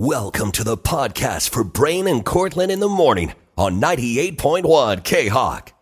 Welcome to the podcast for Brian and Cortland in the morning on 98.1 K Hawk.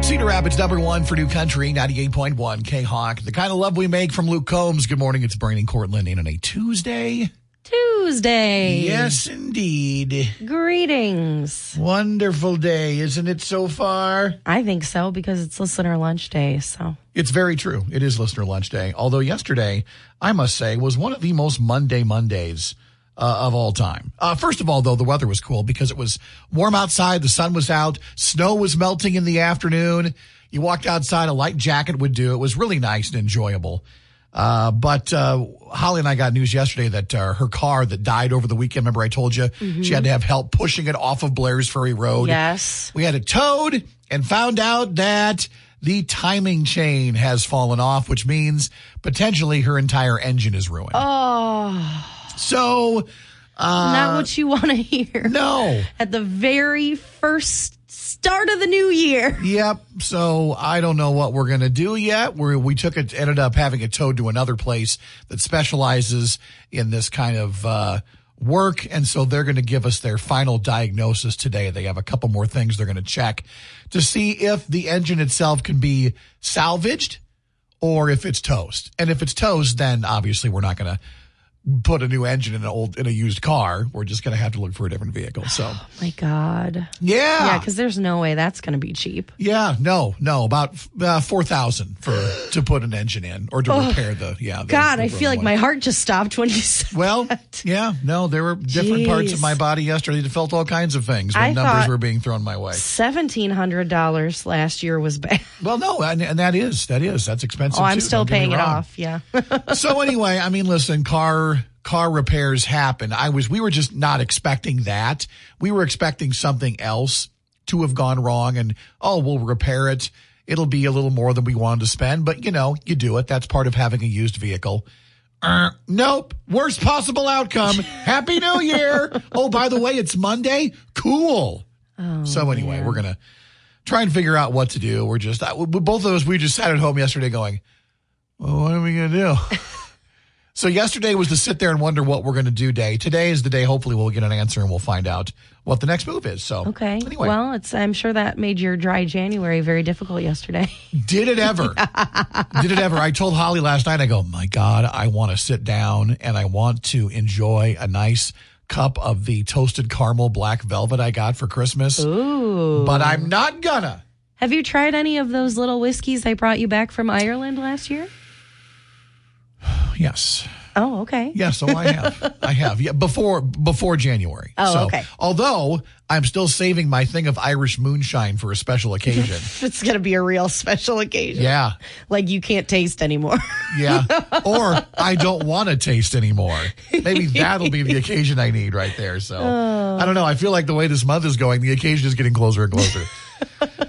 Cedar Rapids number one for New Country, 98.1 K Hawk. The kind of love we make from Luke Combs. Good morning. It's Brian and Cortland in on a Tuesday. Tuesday. Yes, indeed. Greetings. Wonderful day, isn't it so far? I think so because it's listener lunch day. So It's very true. It is listener lunch day. Although yesterday, I must say, was one of the most Monday Mondays uh, of all time. Uh, first of all, though, the weather was cool because it was warm outside. The sun was out. Snow was melting in the afternoon. You walked outside, a light jacket would do. It was really nice and enjoyable. Uh, but uh, Holly and I got news yesterday that uh, her car that died over the weekend. Remember, I told you she had to have help pushing it off of Blair's Ferry Road. yes, We had it towed and found out that the timing chain has fallen off, which means potentially her entire engine is ruined. oh, So, not what you want to hear no. at the very first start of the new year. Yep. So I don't know what we're going to do yet. We we took it, ended up having it towed to another place that specializes in this kind of, uh, work. And so they're going to give us their final diagnosis today. They have a couple more things they're going to check to see if the engine itself can be salvaged or if it's toast. And if it's toast, then obviously we're not going to put a new engine in an old, in a used car. We're just going to have to look for a different vehicle. So My God. yeah. Yeah, because there's no way that's going to be cheap. Yeah, no, no, about uh, four thousand for to put an engine in or to repair the yeah. The, God, the I feel like one. my heart just stopped when you said. Well, that. yeah, no, there were different parts of my body yesterday that felt all kinds of things when I numbers were being thrown my way. Seventeen hundred dollars last year was bad. Well, no, and, and that is that is that's expensive. Oh, I'm too, still paying it off. Yeah. so anyway, I mean, listen, car car repairs happen. I was we were just not expecting that. We were expecting something else to have gone wrong, and oh, we'll repair it. It'll be a little more than we wanted to spend, but you know, you do it. That's part of having a used vehicle. Uh, nope. Worst possible outcome. Happy New Year. Oh, by the way, it's Monday. Cool. so anyway, we're gonna try and figure out what to do. We're just uh, we- both of us. We just sat at home yesterday going, well, what are we going to do? so yesterday was to sit there and wonder what we're going to do day. Today is the day. Hopefully we'll get an answer and we'll find out what the next move is. So Okay. anyway, Well, it's. I'm sure that made your dry January very difficult yesterday. did it ever? did it ever? I told Holly last night, I go, my God, I want to sit down and I want to enjoy a nice cup of the toasted caramel black velvet I got for Christmas, Ooh. but I'm not gonna. Have you tried any of those little whiskeys I brought you back from Ireland last year? Yes. Oh, okay. Yes, so I have. I have. Yeah, before before January. Oh, so, okay. Although I'm still saving my thing of Irish moonshine for a special occasion. It's going to be a real special occasion. yeah. Like you can't taste anymore. Yeah. Or I don't want to taste anymore. Maybe that'll be the occasion I need right there. So Oh. I don't know. I feel like the way this month is going, the occasion is getting closer and closer.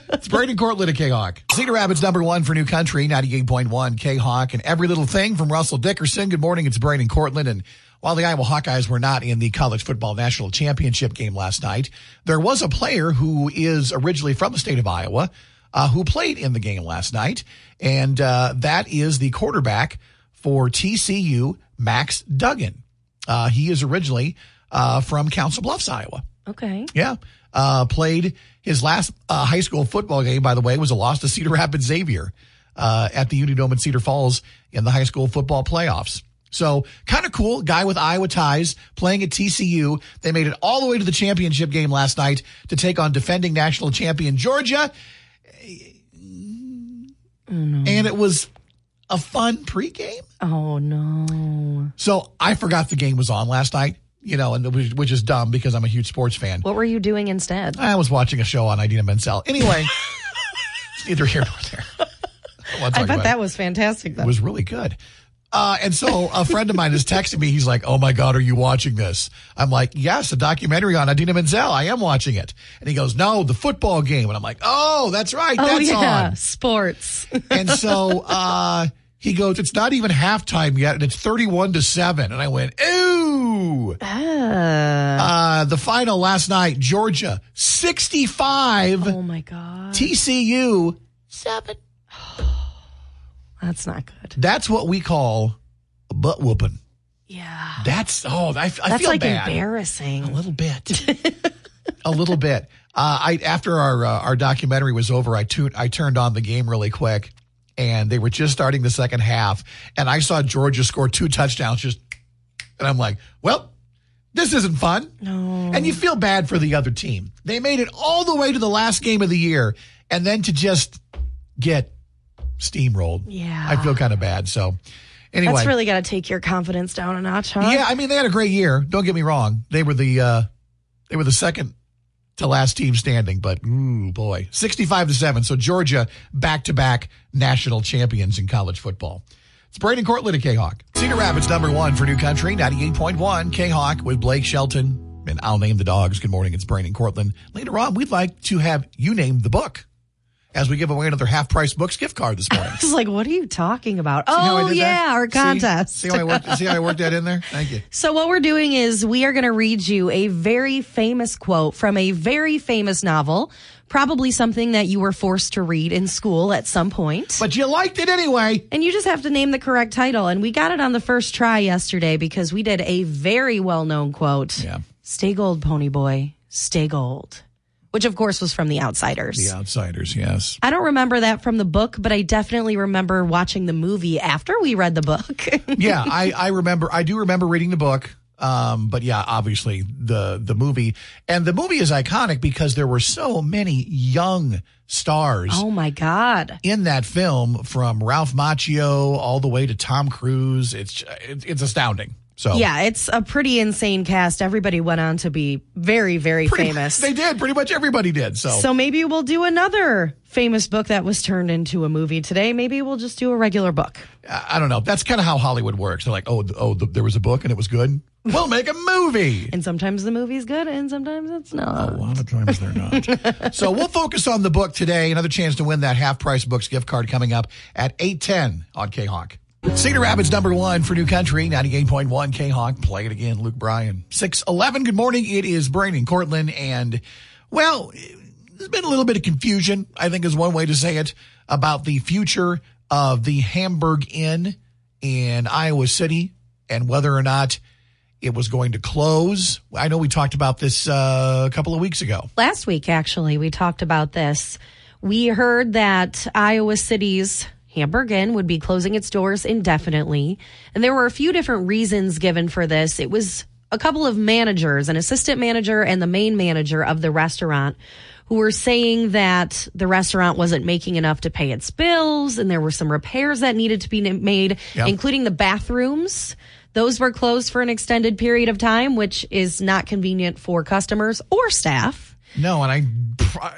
It's Brady Cortland at K Hawk. Cedar Rapids number one for New Country, 98.1 K Hawk, and every little thing from Russell Dickerson. Good morning. It's Brady Cortland. And while the Iowa Hawkeyes were not in the college football national championship game last night, there was a player who is originally from the state of Iowa uh, who played in the game last night. And uh, that is the quarterback for TCU, Max Duggan. Uh, he is originally uh, from Council Bluffs, Iowa. Okay. Yeah. Uh, played his last uh, high school football game, by the way, was a loss to Cedar Rapids Xavier uh, at the Unidome in Cedar Falls in the high school football playoffs. So kind of cool. Guy with Iowa ties playing at TCU. They made it all the way to the championship game last night to take on defending national champion Georgia. And it was a fun pregame. Oh no. So I forgot the game was on last night, you know, and which, which is dumb because I'm a huge sports fan. What were you doing instead? I was watching a show on Idina Menzel. Anyway, it's neither here nor there. I, I bet that it. was fantastic though. It was really good. Uh, and so a friend of mine is texting me. He's like, "Oh my God, are you watching this?" I'm like, "Yes, a documentary on Idina Menzel. I am watching it." And he goes, "No, the football game." And I'm like, "Oh, that's right, oh that's yeah, on." sports. And so uh, he goes, "It's not even halftime yet, and it's 31 to seven." And I went, "Ooh." Ah. Uh, the final last night, Georgia 65, oh my god, TCU 7. that's not good. That's what we call a butt whooping. Yeah. That's oh, I, I That's feel like bad. embarrassing. A little bit. a little bit. Uh, I after our uh, our documentary was over, I tuned I turned on the game really quick, and they were just starting the second half, and I saw Georgia score two touchdowns. Just, and I'm like, well, this isn't fun. No. And you feel bad for the other team. They made it all the way to the last game of the year, and then to just get steamrolled. Yeah. I feel kind of bad. So, anyway, That's really got to take your confidence down a notch, huh? yeah, I mean they had a great year. Don't get me wrong; they were the uh, they were the second to last team standing, but ooh boy, sixty-five to seven. So Georgia back-to-back national champions in college football. It's Braden Cortland at K-Hawk. Cedar Rapids number one for New Country, ninety-eight point one. K-Hawk with Blake Shelton, and I'll name the dogs. Good morning, it's Braden Cortland. Later on, we'd like to have you name the book as we give away another half-price books gift card this morning. I was like, what are you talking about? See oh, did that? yeah, our See? contest. See, how I worked? See how I worked that in there? Thank you. So, what we're doing is we are going to read you a very famous quote from a very famous novel, probably something that you were forced to read in school at some point. But you liked it anyway. and you just have to name the correct title. And we got it on the first try yesterday because we did a very well known quote Yeah. Stay gold, pony boy, stay gold. Which, of course, was from The Outsiders. The Outsiders, yes. I don't remember that from the book, but I definitely remember watching the movie after we read the book. yeah, I, I remember. I do remember reading the book. Um, but yeah, obviously the the movie and the movie is iconic because there were so many young stars oh my God. in that film, from Ralph Macchio all the way to Tom Cruise. It's it's, it's astounding. So Yeah, it's a pretty insane cast. Everybody went on to be very, very pretty- famous. They did. Pretty much everybody did. So, So maybe we'll do another famous book that was turned into a movie today. Maybe we'll just do a regular book. I, don't know. That's kind of how Hollywood works. They're like, oh, oh, th- there was a book and it was good. We'll make a movie. And sometimes the movie's good and sometimes it's not. A lot of times they're not. so we'll focus on the book today. Another chance to win that half price books gift card coming up at 810 on K-Hawk. Cedar Rapids number one for New Country, 98.1 K-Hawk. Play it again, Luke Bryan. 611, good morning. It is Brian and Cortland. And, well, there's been a little bit of confusion, I think is one way to say it, about the future of the Hamburg Inn in Iowa City and whether or not it was going to close. I know we talked about this uh, a couple of weeks ago. Last week, actually, we talked about this. We heard that Iowa City's Hamburg would be closing its doors indefinitely. And there were a few different reasons given for this. It was a couple of managers, an assistant manager and the main manager of the restaurant, who were saying that the restaurant wasn't making enough to pay its bills and there were some repairs that needed to be made, Yeah. including the bathrooms. Those were closed for an extended period of time, which is not convenient for customers or staff. No, and I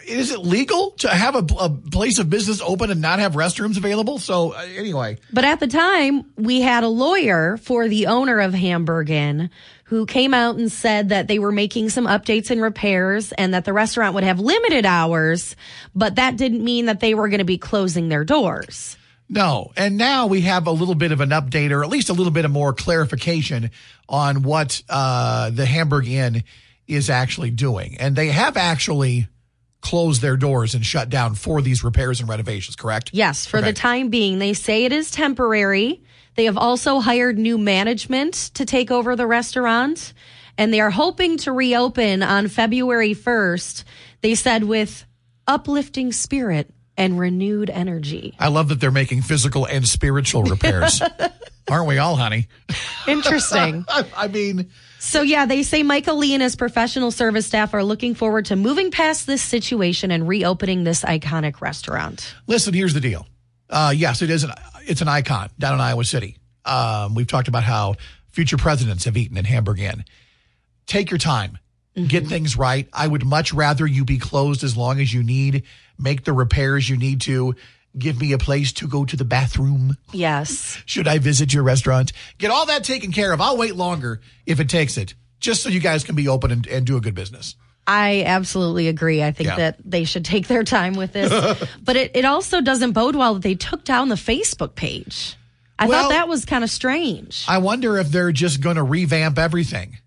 is it legal to have a, a place of business open and not have restrooms available? So uh, anyway, But at the time, we had a lawyer for the owner of Hamburg Inn who came out and said that they were making some updates and repairs and that the restaurant would have limited hours, but that didn't mean that they were going to be closing their doors. no, and now we have a little bit of an update, or at least a little bit of more clarification on what uh, the Hamburg Inn is actually doing, and they have actually closed their doors and shut down for these repairs and renovations. Correct? Yes, for Okay. the time being, they say it is temporary. They have also hired new management to take over the restaurant, and they are hoping to reopen on February 1st. They said with uplifting spirit and renewed energy. I love that they're making physical and spiritual repairs. Aren't we all, honey? Interesting. I, I mean, so, yeah, they say Michael Lee and his professional service staff are looking forward to moving past this situation and reopening this iconic restaurant. Listen, here's the deal. Uh, yes, it is. An, it's an icon down in Iowa City. Um, we've talked about how future presidents have eaten at Hamburg Inn. Take your time, get things right. I would much rather you be closed as long as you need. Make the repairs you need to. Give me a place to go to the bathroom. Yes. Should I visit your restaurant? Get all that taken care of. I'll wait longer if it takes it, just so you guys can be open and, and do a good business. I absolutely agree. I think Yeah. that they should take their time with this. but it, it also doesn't bode well that they took down the Facebook page. I Well- thought that was kind of strange. I wonder if they're just going to revamp everything.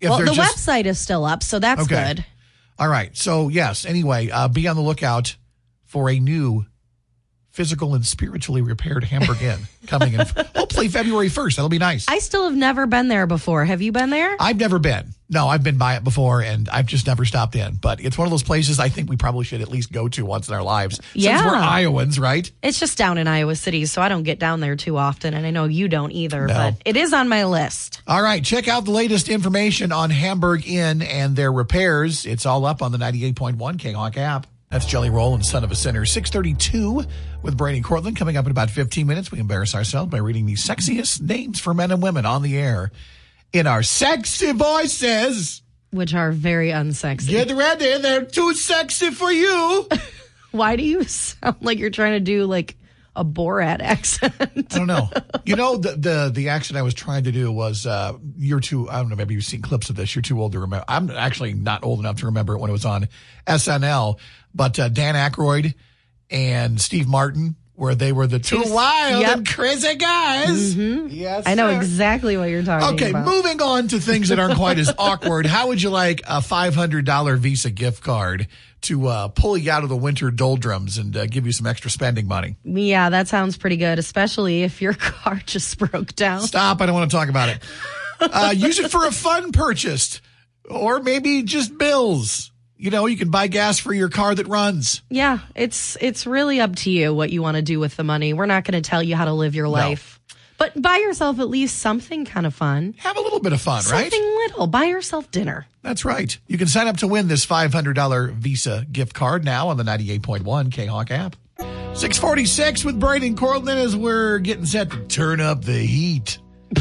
If well, the just- website is still up, so that's Okay. good. All right. So yes. Anyway, uh, be on the lookout for a new physical and spiritually repaired Hamburg Inn coming in hopefully February 1st. That'll be nice. I still have never been there before. Have you been there? I've never been. No, I've been by it before and I've just never stopped in. But it's one of those places I think we probably should at least go to once in our lives. Since Yeah. we're Iowans, right? It's just down in Iowa City, so I don't get down there too often, and I know you don't either, No. but it is on my list. All right, check out the latest information on Hamburg Inn and their repairs. It's all up on the 98.1 K-Hawk app. That's Jelly Roll and Son of a Sinner. 632 with Brady Cortland. Coming up in about 15 minutes, we embarrass ourselves by reading the sexiest names for men and women on the air in our sexy voices. Which are very unsexy. Get ready, they're too sexy for you. Why do you sound like you're trying to do like a Borat accent? I don't know. You know, the, the the accent I was trying to do was uh you're too I don't know, maybe you've seen clips of this. You're too old to remember. I'm actually not old enough to remember it when it was on SNL, but uh, Dan Aykroyd and Steve Martin where they were the two Two- wild yep. and crazy guys. Yes. I know sir. exactly what you're talking Okay, about. Okay, moving on to things that aren't quite as awkward. How would you like a $500 Visa gift card to uh, pull you out of the winter doldrums and uh, give you some extra spending money? Yeah, that sounds pretty good, especially if your car just broke down. Stop. I don't want to talk about it. Uh, use it for a fun purchase or maybe just bills. You know, you can buy gas for your car that runs. Yeah, it's it's really up to you what you want to do with the money. We're not going to tell you how to live your life. But buy yourself at least something kind of fun. Have a little bit of fun, right? Something little. Buy yourself dinner. That's right. You can sign up to win this $500 Visa gift card now on the 98.1 K-Hawk app. 646 with Braden Cortland as we're getting set to turn up the heat.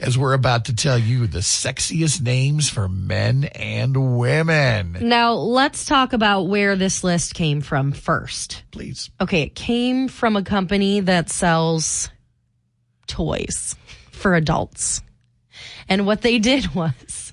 as we're about to tell you the sexiest names for men and women. Now, let's talk about where this list came from first. Please. Okay, it came from a company that sells toys for adults. And what they did was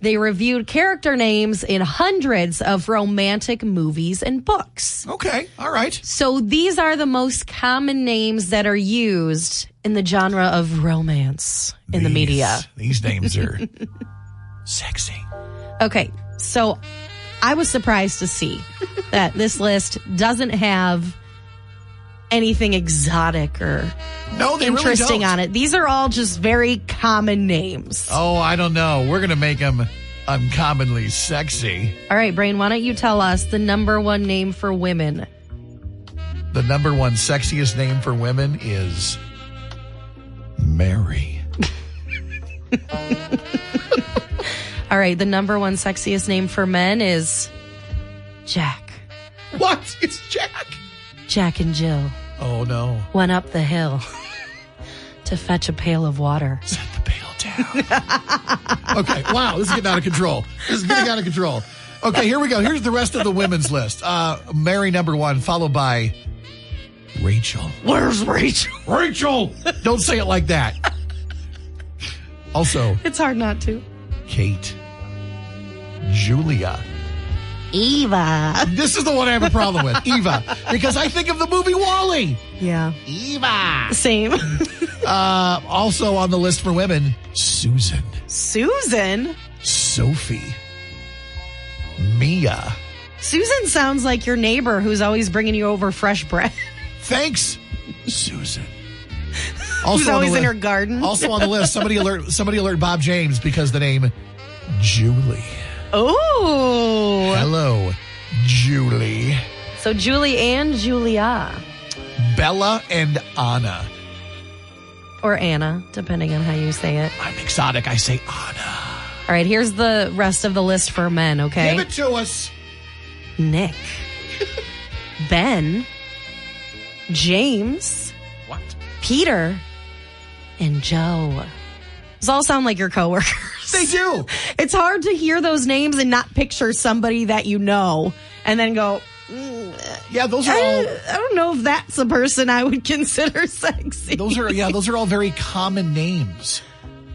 they reviewed character names in hundreds of romantic movies and books. Okay. All right. So these are the most common names that are used in the genre of romance in the media. These names are sexy. Okay, so I was surprised to see that this list doesn't have anything exotic or No, they interesting really on it. These are all just very common names. Oh, I don't know. We're going to make them uncommonly sexy. All right, Brian, why don't you tell us the number one name for women? The number one sexiest name for women is Mary. All right, the number one sexiest name for men is Jack. What? It's Jack. Jack and Jill Oh, no. went up the hill to fetch a pail of water. Set the pail down. okay. Wow. This is getting out of control. This is getting out of control. Okay. Here we go. Here's the rest of the women's list. Uh, Mary, number one, followed by Rachel. Where's Rachel? Rachel. Don't say it like that. Also, It's hard not to. Kate. Julia. Eva. This is the one I have a problem with. Eva. Because I think of the movie WALL-E. Yeah. Eva. Same. Uh, also on the list for women, Susan. Susan. Sophie. Mia. Susan sounds like your neighbor who's always bringing you over fresh bread. Thanks, Susan. Also Who's always in her garden. Also on the list, somebody alert somebody alert Bob James because the name Julie. Oh. Hello, Julie. So Julie and Julia. Bella and Anna. Or Anna, depending on how you say it. I'm exotic. I say Anna. All right, here's the rest of the list for men, okay? Give it to us. Nick. ben. James. What? Peter. And Joe. Those all sound like your coworkers. They do. It's hard to hear those names and not picture somebody that you know and then go, mm, Yeah, those are I, all. I don't know if that's a person I would consider sexy. Those are yeah. Those are all very common names.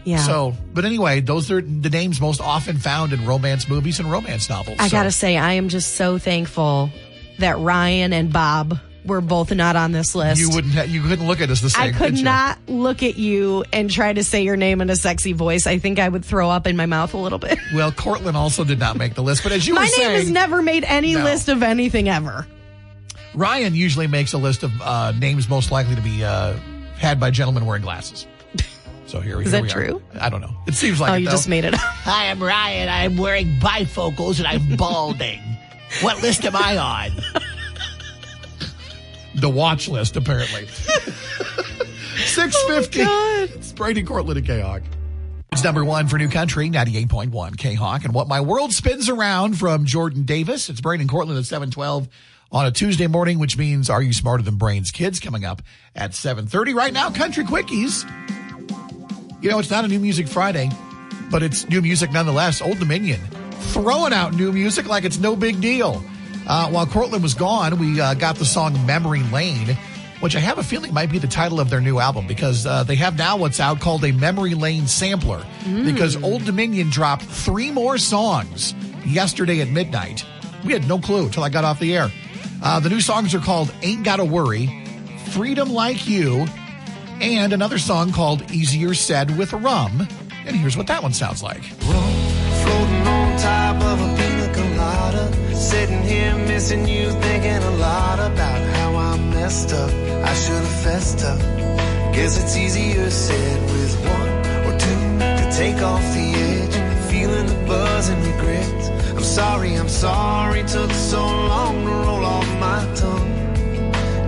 yeah. So, but anyway, those are the names most often found in romance movies and romance novels. I So, gotta say, I am just so thankful that Ryan and Bob were both not on this list. you wouldn't. Ha- you couldn't look at us the same. I could could you? not look at you and try to say your name in a sexy voice. I think I would throw up in my mouth a little bit. Well, Cortland also did not make the list, but as you My were name saying, has never made any No. list of anything ever. Ryan usually makes a list of uh, names most likely to be uh, had by gentlemen wearing glasses. So here we, Is here that we are. true? I don't know. It seems like Oh, it, you though. just made it up. Hi, I'm Ryan. I'm wearing bifocals and I'm balding. what list am I on? The watch list, apparently. 650. Oh, it's Brady Cortland and K-Hawk. It's number one for New Country, 98.1 K-Hawk. And What My World Spins Around from Jordan Davis. It's Brady and Cortland at 712 on a Tuesday morning, which means Are You Smarter Than Brian's Kids coming up at 730. Right now, Country Quickies. You know, it's not a New Music Friday, but it's new music nonetheless. Old Dominion throwing out new music like it's no big deal. Uh, while Cortland was gone, we uh, got the song Memory Lane, which I have a feeling might be the title of their new album because uh, they have now what's out called a Memory Lane sampler. Because Old Dominion dropped three more songs yesterday at midnight. We had no clue until I got off the air. Uh, the new songs are called Ain't Gotta Worry, Freedom Like You, and another song called Easier Said with Rum. And here's what that one sounds like. Floating Sitting here missing you, thinking a lot about how I messed up. I should have fessed up. Guess it's easier said with one or two to take off the edge. Feeling the buzz and regret. I'm sorry, I'm sorry, took so long to roll off my tongue.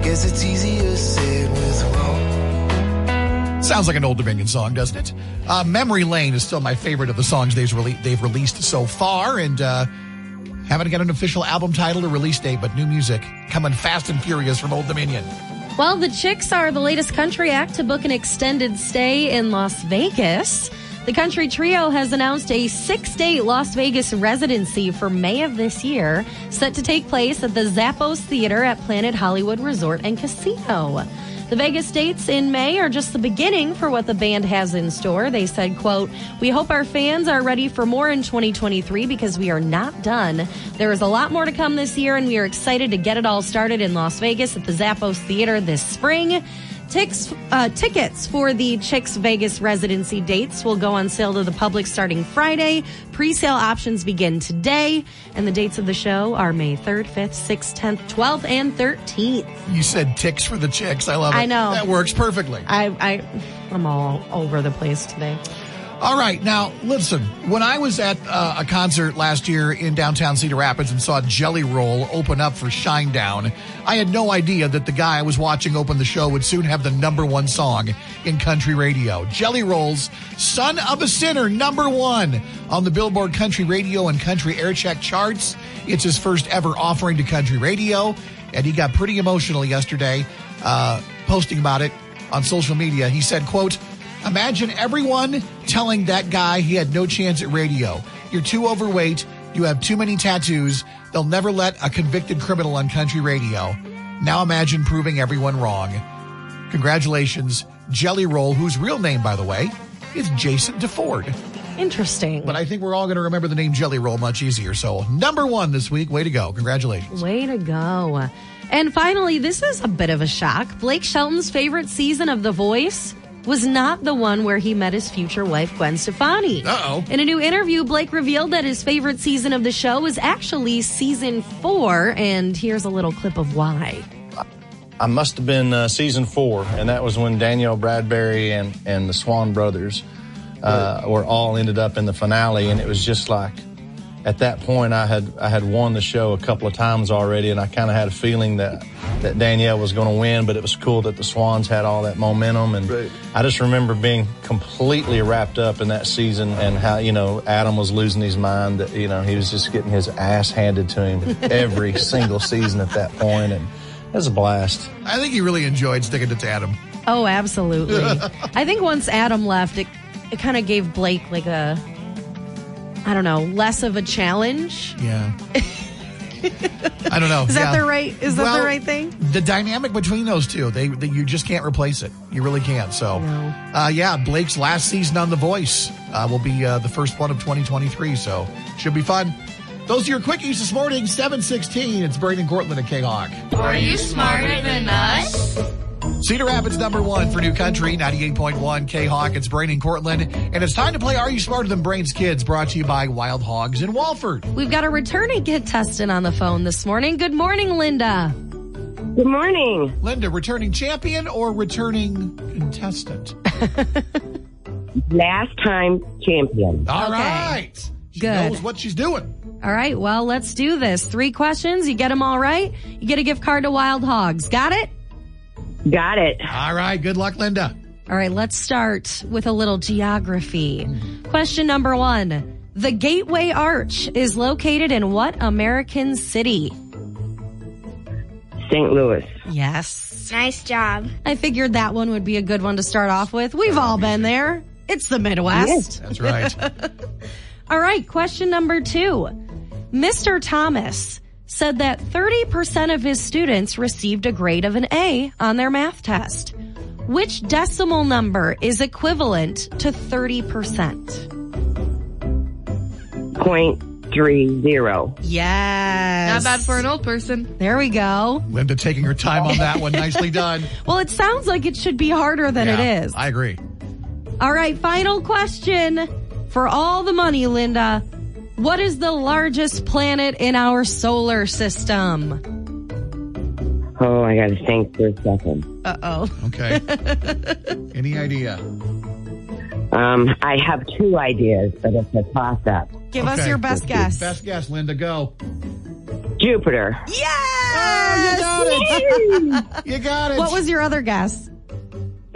Guess it's easier said with wrong. Sounds like an Old Dominion song, doesn't it? Uh, Memory Lane is still my favorite of the songs they've, they've released so far, and uh, haven't got an official album title or release date, but new music coming fast and furious from Old Dominion. Well, the Chicks are the latest country act to book an extended stay in Las Vegas. The country trio has announced a six day Las Vegas residency for May of this year, set to take place at the Zappos Theater at Planet Hollywood Resort and Casino. The Vegas dates in May are just the beginning for what the band has in store. They said, quote, We hope our fans are ready for more in 2023 because we are not done. There is a lot more to come this year, and we are excited to get it all started in Las Vegas at the Zappos Theater this spring. Tix, uh, tickets for the Chicks Vegas residency dates will go on sale to the public starting Friday. Pre-sale options begin today, and the dates of the show are May 3rd, 5th, 6th, 10th, 12th, and 13th. You said ticks for the chicks. I love it. I know. That works perfectly. I, I, I'm all over the place today. All right. Now, listen, when I was at uh, a concert last year in downtown Cedar Rapids and saw Jelly Roll open up for Shinedown, I had no idea that the guy I was watching open the show would soon have the number one song in country radio. Jelly Roll's Son of a Sinner, number one on the Billboard Country Radio and Country Aircheck charts. It's his first ever offering to country radio, and he got pretty emotional yesterday uh, posting about it on social media. He said, quote, Imagine everyone telling that guy he had no chance at radio. You're too overweight. You have too many tattoos. They'll never let a convicted criminal on country radio. Now imagine proving everyone wrong. Congratulations, Jelly Roll, whose real name, by the way, is Jason DeFord. Interesting. But I think we're all going to remember the name Jelly Roll much easier. So, number one this week. Way to go. Congratulations. Way to go. And finally, this is a bit of a shock. Blake Shelton's favorite season of The Voice was not the one where he met his future wife, Gwen Stefani. Uh-oh. In a new interview, Blake revealed that his favorite season of the show was actually season four, and here's a little clip of why. I must have been uh, season four, and that was when Danielle Bradbery and, and the Swon brothers uh, were all ended up in the finale, and it was just like at that point I had I had won the show a couple of times already, and I kind of had a feeling that that Danielle was going to win, but it was cool that the Swons had all that momentum, and I just remember being completely wrapped up in that season and how you know Adam was losing his mind, that you know he was just getting his ass handed to him every single season at that point, and. It was a blast. I think he really enjoyed sticking to Adam. Oh, absolutely. I think once Adam left, it, it kind of gave Blake like a, I don't know, less of a challenge. Yeah. I don't know. Is that Yeah. the right? Is that Well, the right thing? The dynamic between those two, they, they you just can't replace it. You really can't. So, No. uh, yeah, Blake's last season on The Voice uh, will be uh, the first one of 2023. So, should be fun. Those are your quickies this morning, 716. It's Braden Cortland at K-Hawk. Are you smarter than us? Cedar Rapids number one for New Country, 98.1 K-Hawk. It's Braden Cortland. And it's time to play Are You Smarter Than Brian's Kids, brought to you by Wild Hogs in Walford. We've got a returning contestant on the phone this morning. Good morning, Linda. Good morning. Linda, returning champion or returning contestant? Last time champion. All Okay. right. She Good. knows what she's doing. All right, well, let's do this. Three questions. You get them all right. You get a gift card to Wild Hogs. Got it? Got it. All right. Good luck, Linda. All right, let's start with a little geography. Question number one. The Gateway Arch is located in what American city? St. Louis. Yes. Nice job. I figured that one would be a good one to start off with. We've all been there. It's the Midwest. That's right. All right, question number two. Mr. Thomas said that 30% of his students received a grade of an A on their math test. Which decimal number is equivalent to 30%? Point three zero. Yes. Not bad for an old person. There we go. Linda taking her time on that one. Nicely done. Well, it sounds like it should be harder than Yeah, it is. I agree. All right, final question for all the money, Linda. What is the largest planet in our solar system? Oh, I gotta think for a second. Uh oh. Okay. Any idea? Um, I have two ideas, but it's a toss up. Give us your best guess. Best guess, Linda. Go. Jupiter. Yes! Oh, you got it. you got it. What was your other guess?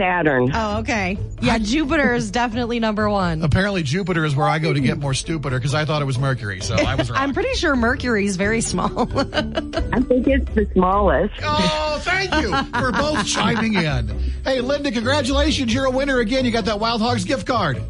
Saturn. Oh, okay. Yeah, Jupiter is definitely number one. Apparently, Jupiter is where I go to get more stupider because I thought it was Mercury, so I was wrong. I'm pretty sure Mercury is very small. I think it's the smallest. Oh, thank you for both chiming in. Hey, Linda, congratulations. You're a winner again. You got that Wild Hogs gift card.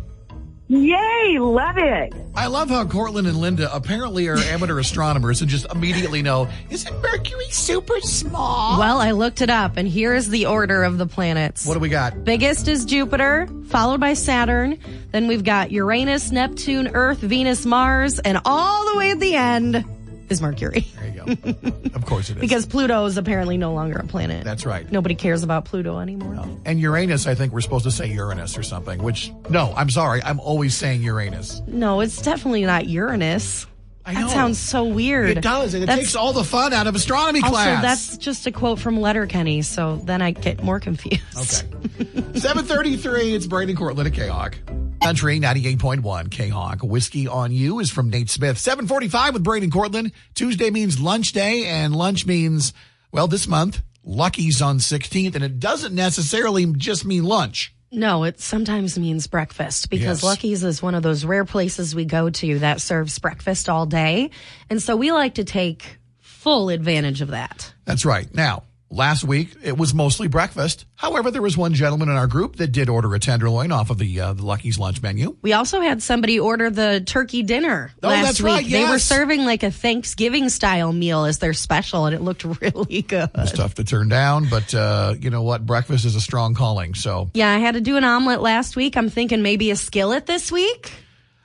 Yay, love it. I love how Cortland and Linda apparently are amateur astronomers and just immediately know, is it Mercury super small? well, I looked it up, and here's the order of the planets. What do we got? Biggest is Jupiter, followed by Saturn. Then we've got Uranus, Neptune, Earth, Venus, Mars, and all the way at the end is Mercury. There you go. of course it is. Because Pluto is apparently no longer a planet. That's right. Nobody cares about Pluto anymore. And Uranus, I think we're supposed to say Uranus or something, which, no, I'm sorry. I'm always saying Uranus. No, it's definitely not Uranus. I That sounds so weird. It does, and it That's- takes all the fun out of astronomy Also, class. that's just a quote from Letterkenny, so then I get more confused. Okay. 733, it's Braden Cortland at K-Hawk. Country 98.1 K-Hawk. Whiskey on You is from Nate Smith. 745 with Braden Cortland. Tuesday means lunch day, and lunch means, well, this month, Lucky's on 16th, and it doesn't necessarily just mean lunch. No, it sometimes means breakfast because Yes. Lucky's is one of those rare places we go to that serves breakfast all day. And so we like to take full advantage of that. That's right. Now, last week it was mostly breakfast. However, there was one gentleman in our group that did order a tenderloin off of the uh, the Lucky's lunch menu. We also had somebody order the turkey dinner Oh, last that's week. right, They were serving like a Thanksgiving style meal as their special, and it looked really good. It's tough to turn down, but uh, you know what? Breakfast is a strong calling. So, Yeah, I had to do an omelet last week. I'm thinking maybe a skillet this week.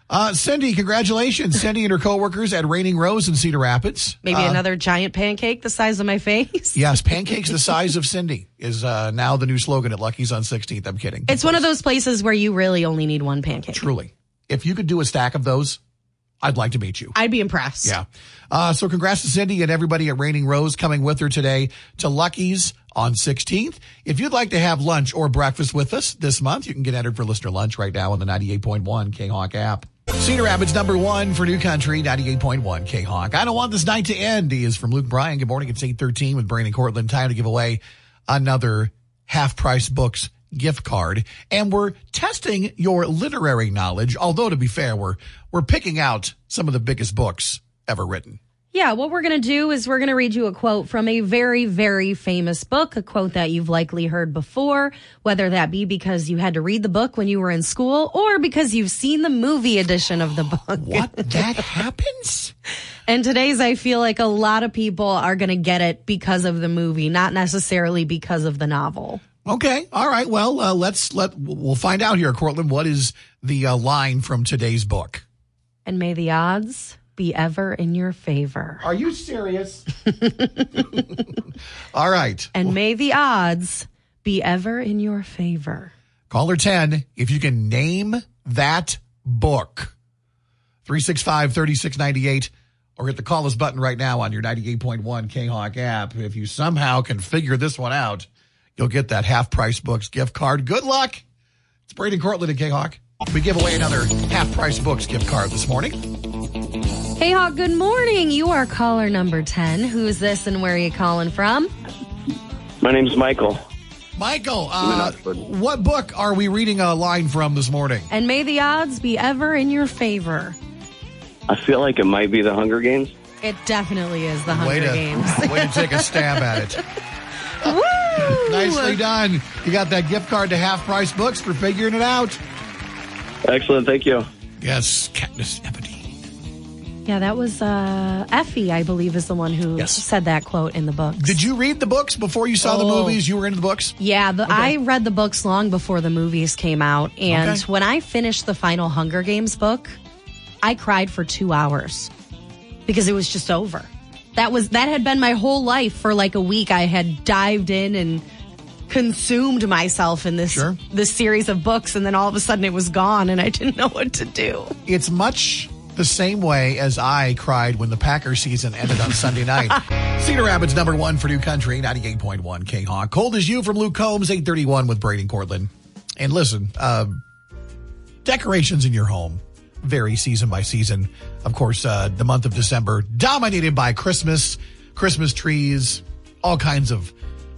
Uh, Cindy, congratulations, Cindy and her coworkers at Raining Rose in Cedar Rapids. Maybe Uh, another giant pancake the size of my face. Yes, pancakes the size of Cindy is uh, now the new slogan at Lucky's on 16th. I'm kidding. It's one of those places where you really only need one pancake. Truly. If you could do a stack of those, I'd like to meet you. I'd be impressed. Yeah. Uh, so congrats to Cindy and everybody at Raining Rose coming with her today to Lucky's on 16th. If you'd like to have lunch or breakfast with us this month, you can get entered for listener lunch right now on the 98.1 K-Hawk app. Cedar Rapids number one for New Country, 98.1 K-Hawk. I don't want this night to end he is from Luke Bryan. Good morning. It's 813 with Brandon Cortland. Time to give away another half price books gift card. And we're testing your literary knowledge. Although to be fair, we're, we're picking out some of the biggest books ever written. Yeah, what we're going to do is we're going to read you a quote from a very, very famous book, a quote that you've likely heard before, whether that be because you had to read the book when you were in school or because you've seen the movie edition of the book. What? That happens? And today's, I feel like a lot of people are going to get it because of the movie, not necessarily because of the novel. Okay. All right. Well, uh, let's let, we'll find out here, Cortland. What is the uh, line from today's book? And may the odds be ever in your favor. Are you serious? All right. And may the odds be ever in your favor. Caller 10, if you can name that book. 365 3698 or hit the call us button right now on your 98.1 K-Hawk app. If you somehow can figure this one out, you'll get that half price books gift card. Good luck. It's Brady Cortland and K-Hawk. We give away another half price books gift card this morning. Hey, Hawk, good morning. You are caller number 10. Who is this and where are you calling from? My name's Michael. Michael, uh, what book are we reading a line from this morning? And may the odds be ever in your favor. I feel like it might be the Hunger Games. It definitely is the Hunger way to, Games. way to take a stab at it. Woo! Nicely done. You got that gift card to half price books for figuring it out. Excellent. Thank you. Yes, Katniss Everdeen. Yeah, that was uh, Effie, I believe, is the one who Yes. said that quote in the books. Did you read the books before you saw the Oh. movies? You were into the books? Yeah, the, I read the books long before the movies came out. And Okay. when I finished the final Hunger Games book, I cried for two hours because it was just over. That was that had been my whole life for like a week. I had dived in and consumed myself in this Sure. this series of books, and then all of a sudden it was gone, and I didn't know what to do. It's much the same way as I cried when the Packers season ended on Sunday night. Cedar Rapids number one for New Country, 98.1 K Hawk. Cold as you from Luke Combs, 831 with Brady Cortland. And listen, uh, decorations in your home vary season by season. Of course, uh, the month of December dominated by Christmas, Christmas trees, all kinds of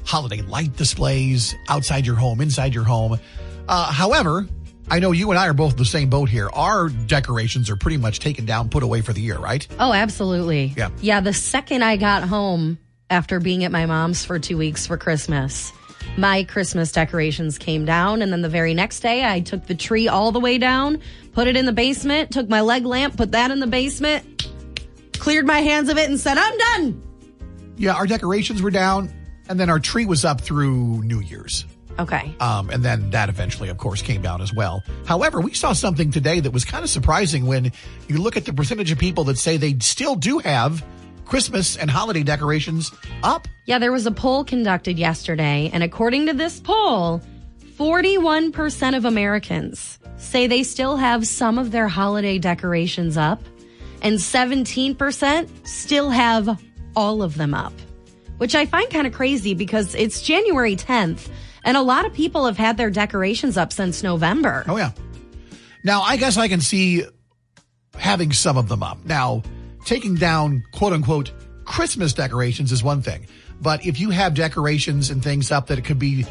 holiday light displays outside your home, inside your home. Uh, however, I know you and I are both in the same boat here. Our decorations are pretty much taken down, put away for the year, right? Oh, absolutely. Yeah. Yeah. The second I got home after being at my mom's for two weeks for Christmas, my Christmas decorations came down. And then the very next day, I took the tree all the way down, put it in the basement, took my leg lamp, put that in the basement, cleared my hands of it, and said, I'm done. Yeah, our decorations were down, and then our tree was up through New Year's. Okay. Um, and then that eventually, of course, came down as well. However, we saw something today that was kind of surprising when you look at the percentage of people that say they still do have Christmas and holiday decorations up. Yeah, there was a poll conducted yesterday, and according to this poll, 41% of Americans say they still have some of their holiday decorations up, and 17% still have all of them up, which I find kind of crazy because it's January 10th, and a lot of people have had their decorations up since November. Oh, yeah. Now, I guess I can see having some of them up. Now, taking down quote unquote Christmas decorations is one thing. But if you have decorations and things up that it could be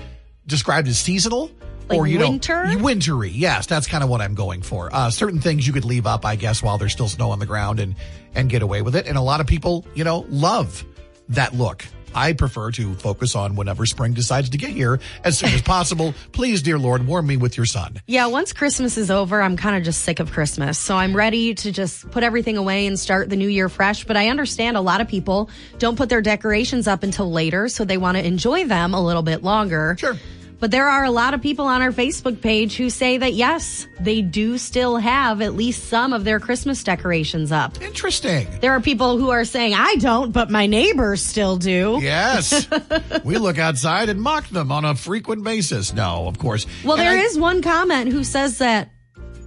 described as seasonal Like or, you winter? know, wintry. Yes, that's kind of what I'm going for. Uh, certain things you could leave up, I guess, while there's still snow on the ground and, and get away with it. And a lot of people, you know, love that look. I prefer to focus on whenever spring decides to get here as soon as possible. Please, dear Lord, warm me with your sun. Yeah, once Christmas is over, I'm kind of just sick of Christmas. So I'm ready to just put everything away and start the new year fresh. But I understand a lot of people don't put their decorations up until later, so they want to enjoy them a little bit longer. Sure. But there are a lot of people on our Facebook page who say that yes, they do still have at least some of their Christmas decorations up. Interesting. There are people who are saying, I don't, but my neighbors still do. Yes. we look outside and mock them on a frequent basis. No, of course. Well, And there I- is one comment who says that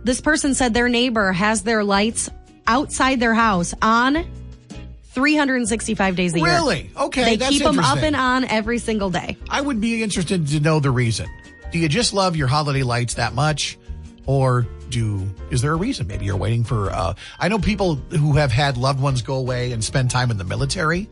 this person said their neighbor has their lights outside their house on 365 days a year. Really? Okay, They keep them up and on every single day. I would be interested to know the reason. Do you just love your holiday lights that much? Or do is there a reason? Maybe you're waiting for uh I know people who have had loved ones go away and spend time in the military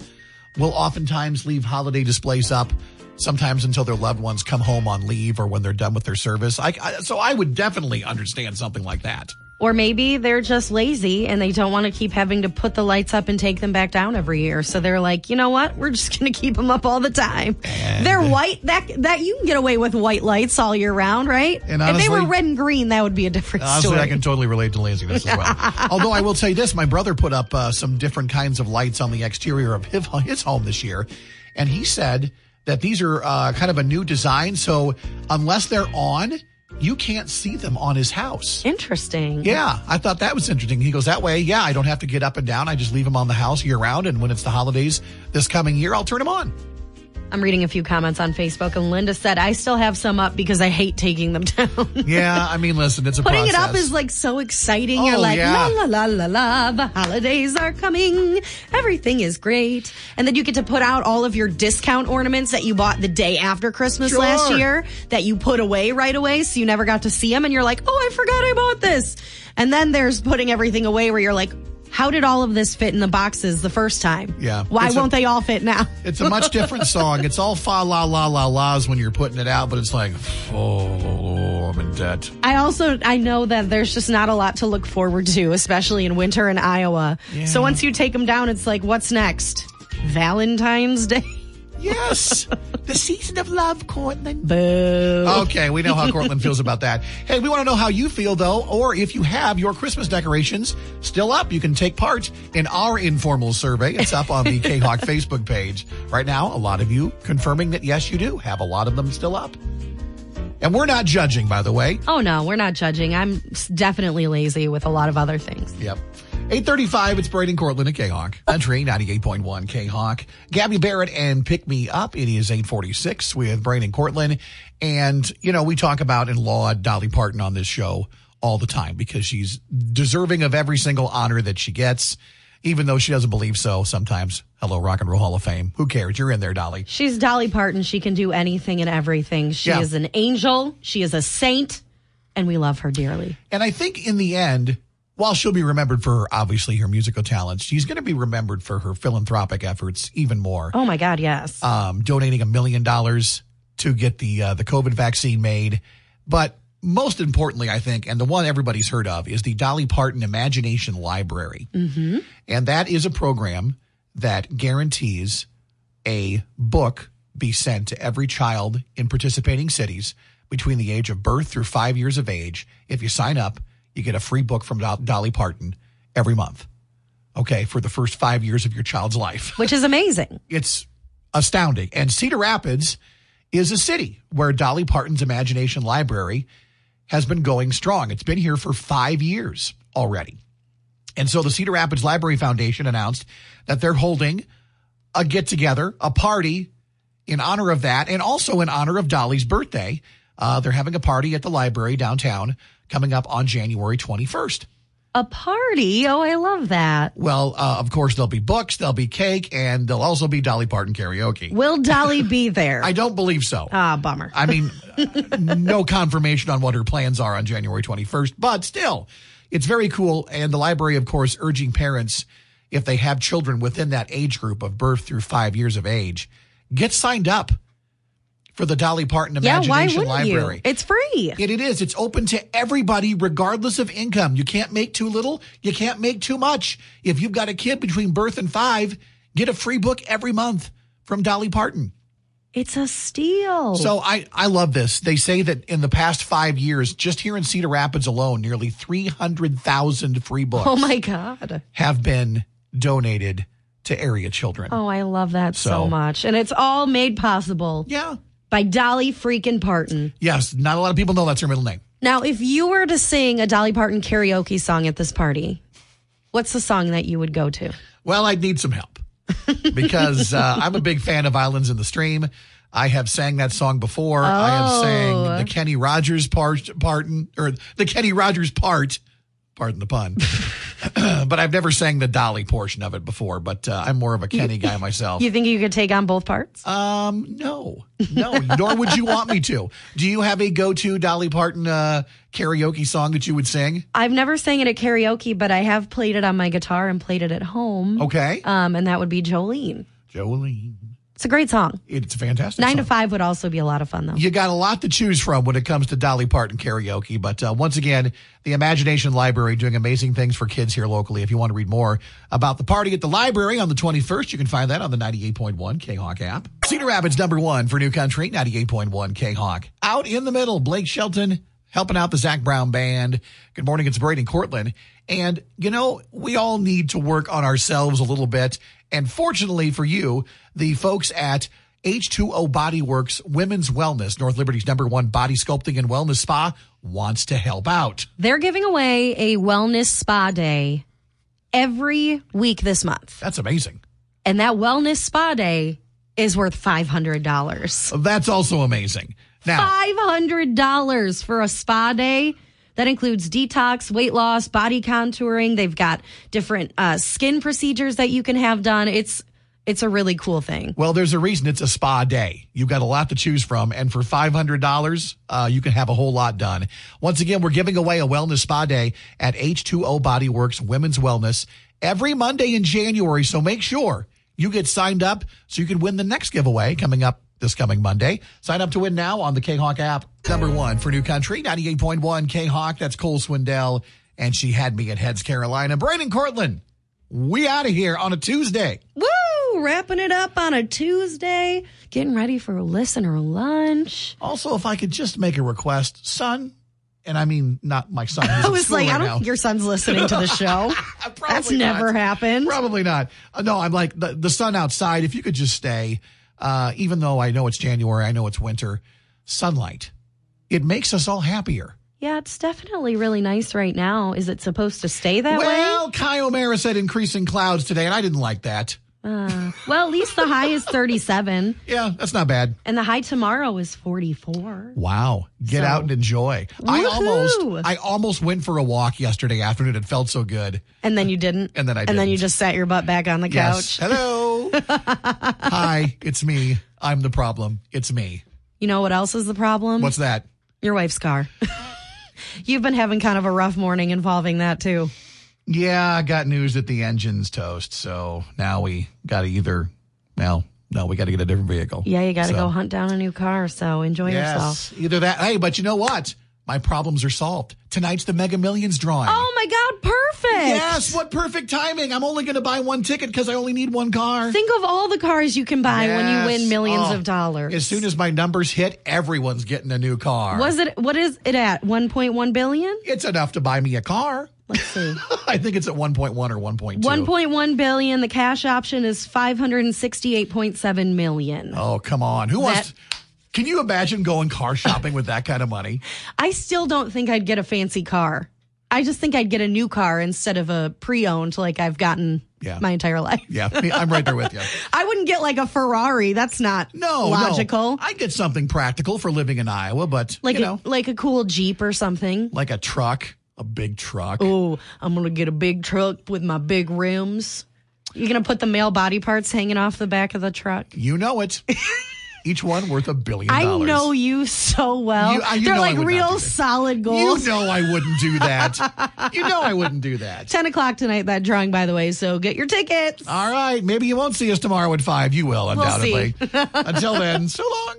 will oftentimes leave holiday displays up sometimes until their loved ones come home on leave or when they're done with their service. I, I so I would definitely understand something like that. Or maybe they're just lazy and they don't want to keep having to put the lights up and take them back down every year. So they're like, you know what? We're just going to keep them up all the time. they're white. That that you can get away with white lights all year round, right? And if they were red and green, that would be a different Honestly, story. I can totally relate to laziness as well. Although I will say this, my brother put up uh, some different kinds of lights on the exterior of his, his home this year, and he said that these are uh, kind of a new design. So unless they're on, you can't see them on his house. Interesting. Yeah, I thought that was interesting. He goes, that way, yeah, I don't have to get up and down. I just leave them on the house year round. And when it's the holidays this coming year, I'll turn them on. I'm reading a few comments on Facebook, and Linda said, I still have some up because I hate taking them down. Yeah, I mean, listen, it's a Putting process. it up is like so exciting. Oh, You're like, yeah. la la la la la, the holidays are coming. Everything is great. And then you get to put out all of your discount ornaments that you bought the day after Christmas Sure. last year that you put away right away. So you never got to see them. And you're like, oh, I forgot I bought this. And then there's putting everything away where you're like, how did all of this fit in the boxes the first time? Yeah. Why It's won't they all fit now? It's a much different song. It's all fa la la la la's when you're putting it out, but it's like, oh, I'm in debt. I also I know that there's just not a lot to look forward to, especially in winter in Iowa. So once you take them down, it's like, what's next? Valentine's Day. Yes, the season of love, Cortland. Boo. Okay, we know how Cortland feels about that. Hey, we want to know how you feel though, or if you have your Christmas decorations still up, you can take part in our informal survey. It's up on the K-Hawk Facebook page. Right now, a lot of you confirming that yes, you do have a lot of them still up. And we're not judging, by the way. Oh no, we're not judging. I'm definitely lazy with a lot of other things. Yep. 835, it's Brian and Cortland at K-Hawk. Country 98.1 K-Hawk. Gabby Barrett and Pick Me Up. It is 846 with Brian and Cortland. And, you know, we talk about and laud Dolly Parton on this show all the time because she's deserving of every single honor that she gets, even though she doesn't believe so sometimes. Hello, Rock and Roll Hall of Fame. Who cares? You're in there, Dolly. She's Dolly Parton. She can do anything and everything. She Yeah. is an angel. She is a saint, and we love her dearly. And I think in the end, while she'll be remembered for obviously her musical talents, she's going to be remembered for her philanthropic efforts even more. Oh my God, yes. um, donating a million dollars to get the uh, the COVID vaccine made. But most importantly, I think, and the one everybody's heard of, is the Dolly Parton Imagination Library, mm-hmm. and that is a program that guarantees a book be sent to every child in participating cities between the age of birth through five years of age. If you sign up, you get a free book from Do- Dolly Parton every month. Okay, for the first five years of your child's life Which is amazing. it's astounding. And Cedar Rapids is a city where Dolly Parton's Imagination Library has been going strong. It's been here for five years already. And so the Cedar Rapids Library Foundation announced that they're holding a get together, a party in honor of that, and also in honor of Dolly's birthday. Uh, they're having a party at the library downtown coming up on January 21st. A party. Oh, I love that. Well, uh, of course, there'll be books, there'll be cake, and there'll also be Dolly Parton karaoke. Will Dolly be there? I don't believe so. Ah, bummer. I mean, no confirmation on what her plans are on January 21st, but still, it's very cool. And the library, of course, urging parents, if they have children within that age group of birth through five years of age, get signed up for the Dolly Parton yeah, why Imagination wouldn't Library. you? It's free. It, it is. It's open to everybody, regardless of income. You can't make too little. You can't make too much. If you've got a kid between birth and five, get a free book every month from Dolly Parton. It's a steal. So I, I love this. They say that in the past five years, just here in Cedar Rapids alone, nearly 300,000 free books oh my God. have been donated to area children. Oh, I love that so, So- much. And it's all made possible Yeah. By Dolly freaking Parton. Yes. Not a lot of people know that's her middle name. Now, if you were to sing a Dolly Parton karaoke song at this party, what's the song that you would go to? Well, I'd need some help because uh, I'm a big fan of Islands in the Stream. I have sang that song before. I have Oh. sang the Kenny Rogers part, pardon, or the Kenny Rogers part, pardon the pun. but I've never sang the Dolly portion of it before. But uh, I'm more of a Kenny guy myself. You think you could take on both parts? Um, no, no, nor would you want me to. Do you have a go-to Dolly Parton uh, karaoke song that you would sing? I've never sang it at karaoke, but I have played it on my guitar and played it at home. Okay, Um, and that would be Jolene. Jolene. It's a great song. It's a fantastic. Nine song. to five would also be a lot of fun, though. You got a lot to choose from when it comes to Dolly Parton karaoke. But uh, once again, the Imagination Library doing amazing things for kids here locally. If you want to read more about the party at the library on the 21st, you can find that on the 98.1 K-Hawk app. Cedar Rapids number one for New Country, 98.1 K-Hawk. Out in the middle, Blake Shelton helping out the Zac Brown band. Good morning, it's Brian and Cortland. And, you know, we all need to work on ourselves a little bit. And fortunately for you, the folks at H2O Bodyworks Women's Wellness, North Liberty's number one body sculpting and wellness spa, wants to help out. They're giving away a wellness spa day every week this month. That's amazing. And that wellness spa day is worth $500. That's also amazing. Now, $500 for a spa day. That includes detox, weight loss, body contouring. They've got different uh, skin procedures that you can have done. It's it's a really cool thing. well, there's a reason it's a spa day. You've got a lot to choose from, and for five hundred dollars, uh, you can have a whole lot done. Once again, we're giving away a wellness spa day at H2O Body Works Women's Wellness every Monday in January. So make sure you get signed up so you can win the next giveaway coming up this coming Monday. Sign up to win now on the K Hawk app. Number one for New Country, 98.1 K Hawk. That's Cole Swindell. And she had me at Heads, Carolina. Brian and Cortland, we out of here on a Tuesday. Woo! Wrapping it up on a Tuesday, getting ready for a listener lunch. Also, if I could just make a request, son, and I mean not my son. I was like, right I don't now. think your son's listening to the show. That's Probably never happened. Probably not. Uh, no, I'm like the, the sun outside. If you could just stay, uh, even though I know it's January, I know it's winter, sunlight. It makes us all happier. Yeah, it's definitely really nice right now. Is it supposed to stay that way? well, Kai O'Mara said increasing clouds today, and I didn't like that. Uh, well, at least the high is 37, Yeah, that's not bad. and the high tomorrow is 44. Wow. Get So- out and enjoy. I almost I almost went for a walk yesterday afternoon. It felt so good. And then you didn't. And then I did. And then you just sat your butt back on the Yes. couch. Hello. Hi, it's me. I'm the problem. It's me. You know what else is the problem? What's that? Your wife's car. You've been having kind of a rough morning involving that too. Yeah, I got news that the engine's toast. So now we got to either, well, no, we got to get a different vehicle. Yeah, you got to So, go hunt down a new car. So enjoy yourself. Yes, either that. Hey, but you know what? My problems are solved. Tonight's the Mega Millions drawing. Oh my God, perfect. Yes, what perfect timing. I'm only going to buy one ticket because I only need one car. Think of all the cars you can buy when you win millions Oh, of dollars. As soon as my numbers hit, everyone's getting a new car. Was it, what is it at? 1.1 billion? It's enough to buy me a car. Let's see. I think it's at 1.1 or 1.2. 1.1 billion. The cash option is 568.7 million. Oh, come on. Who wants That- Can you imagine going car shopping with that kind of money? I still don't think I'd get a fancy car. I just think I'd get a new car instead of a pre-owned like I've gotten Yeah. my entire life. Yeah, I'm right there with you. I wouldn't get like a Ferrari. That's not No, logical. No. I get something practical for living in Iowa, but Like you a, know, like a cool Jeep or something. like a truck, a big truck. Oh, I'm gonna get a big truck with my big rims. You're gonna put the male body parts hanging off the back of the truck. You know it. Each one worth a billion I know you so well. You- uh, you They're like real solid solid You know I wouldn't do that. you know I wouldn't do that. 10 o'clock tonight, that drawing, by the way. So get your tickets. All right, maybe you won't see us tomorrow at five. You will, We'll undoubtedly. Until then, so long.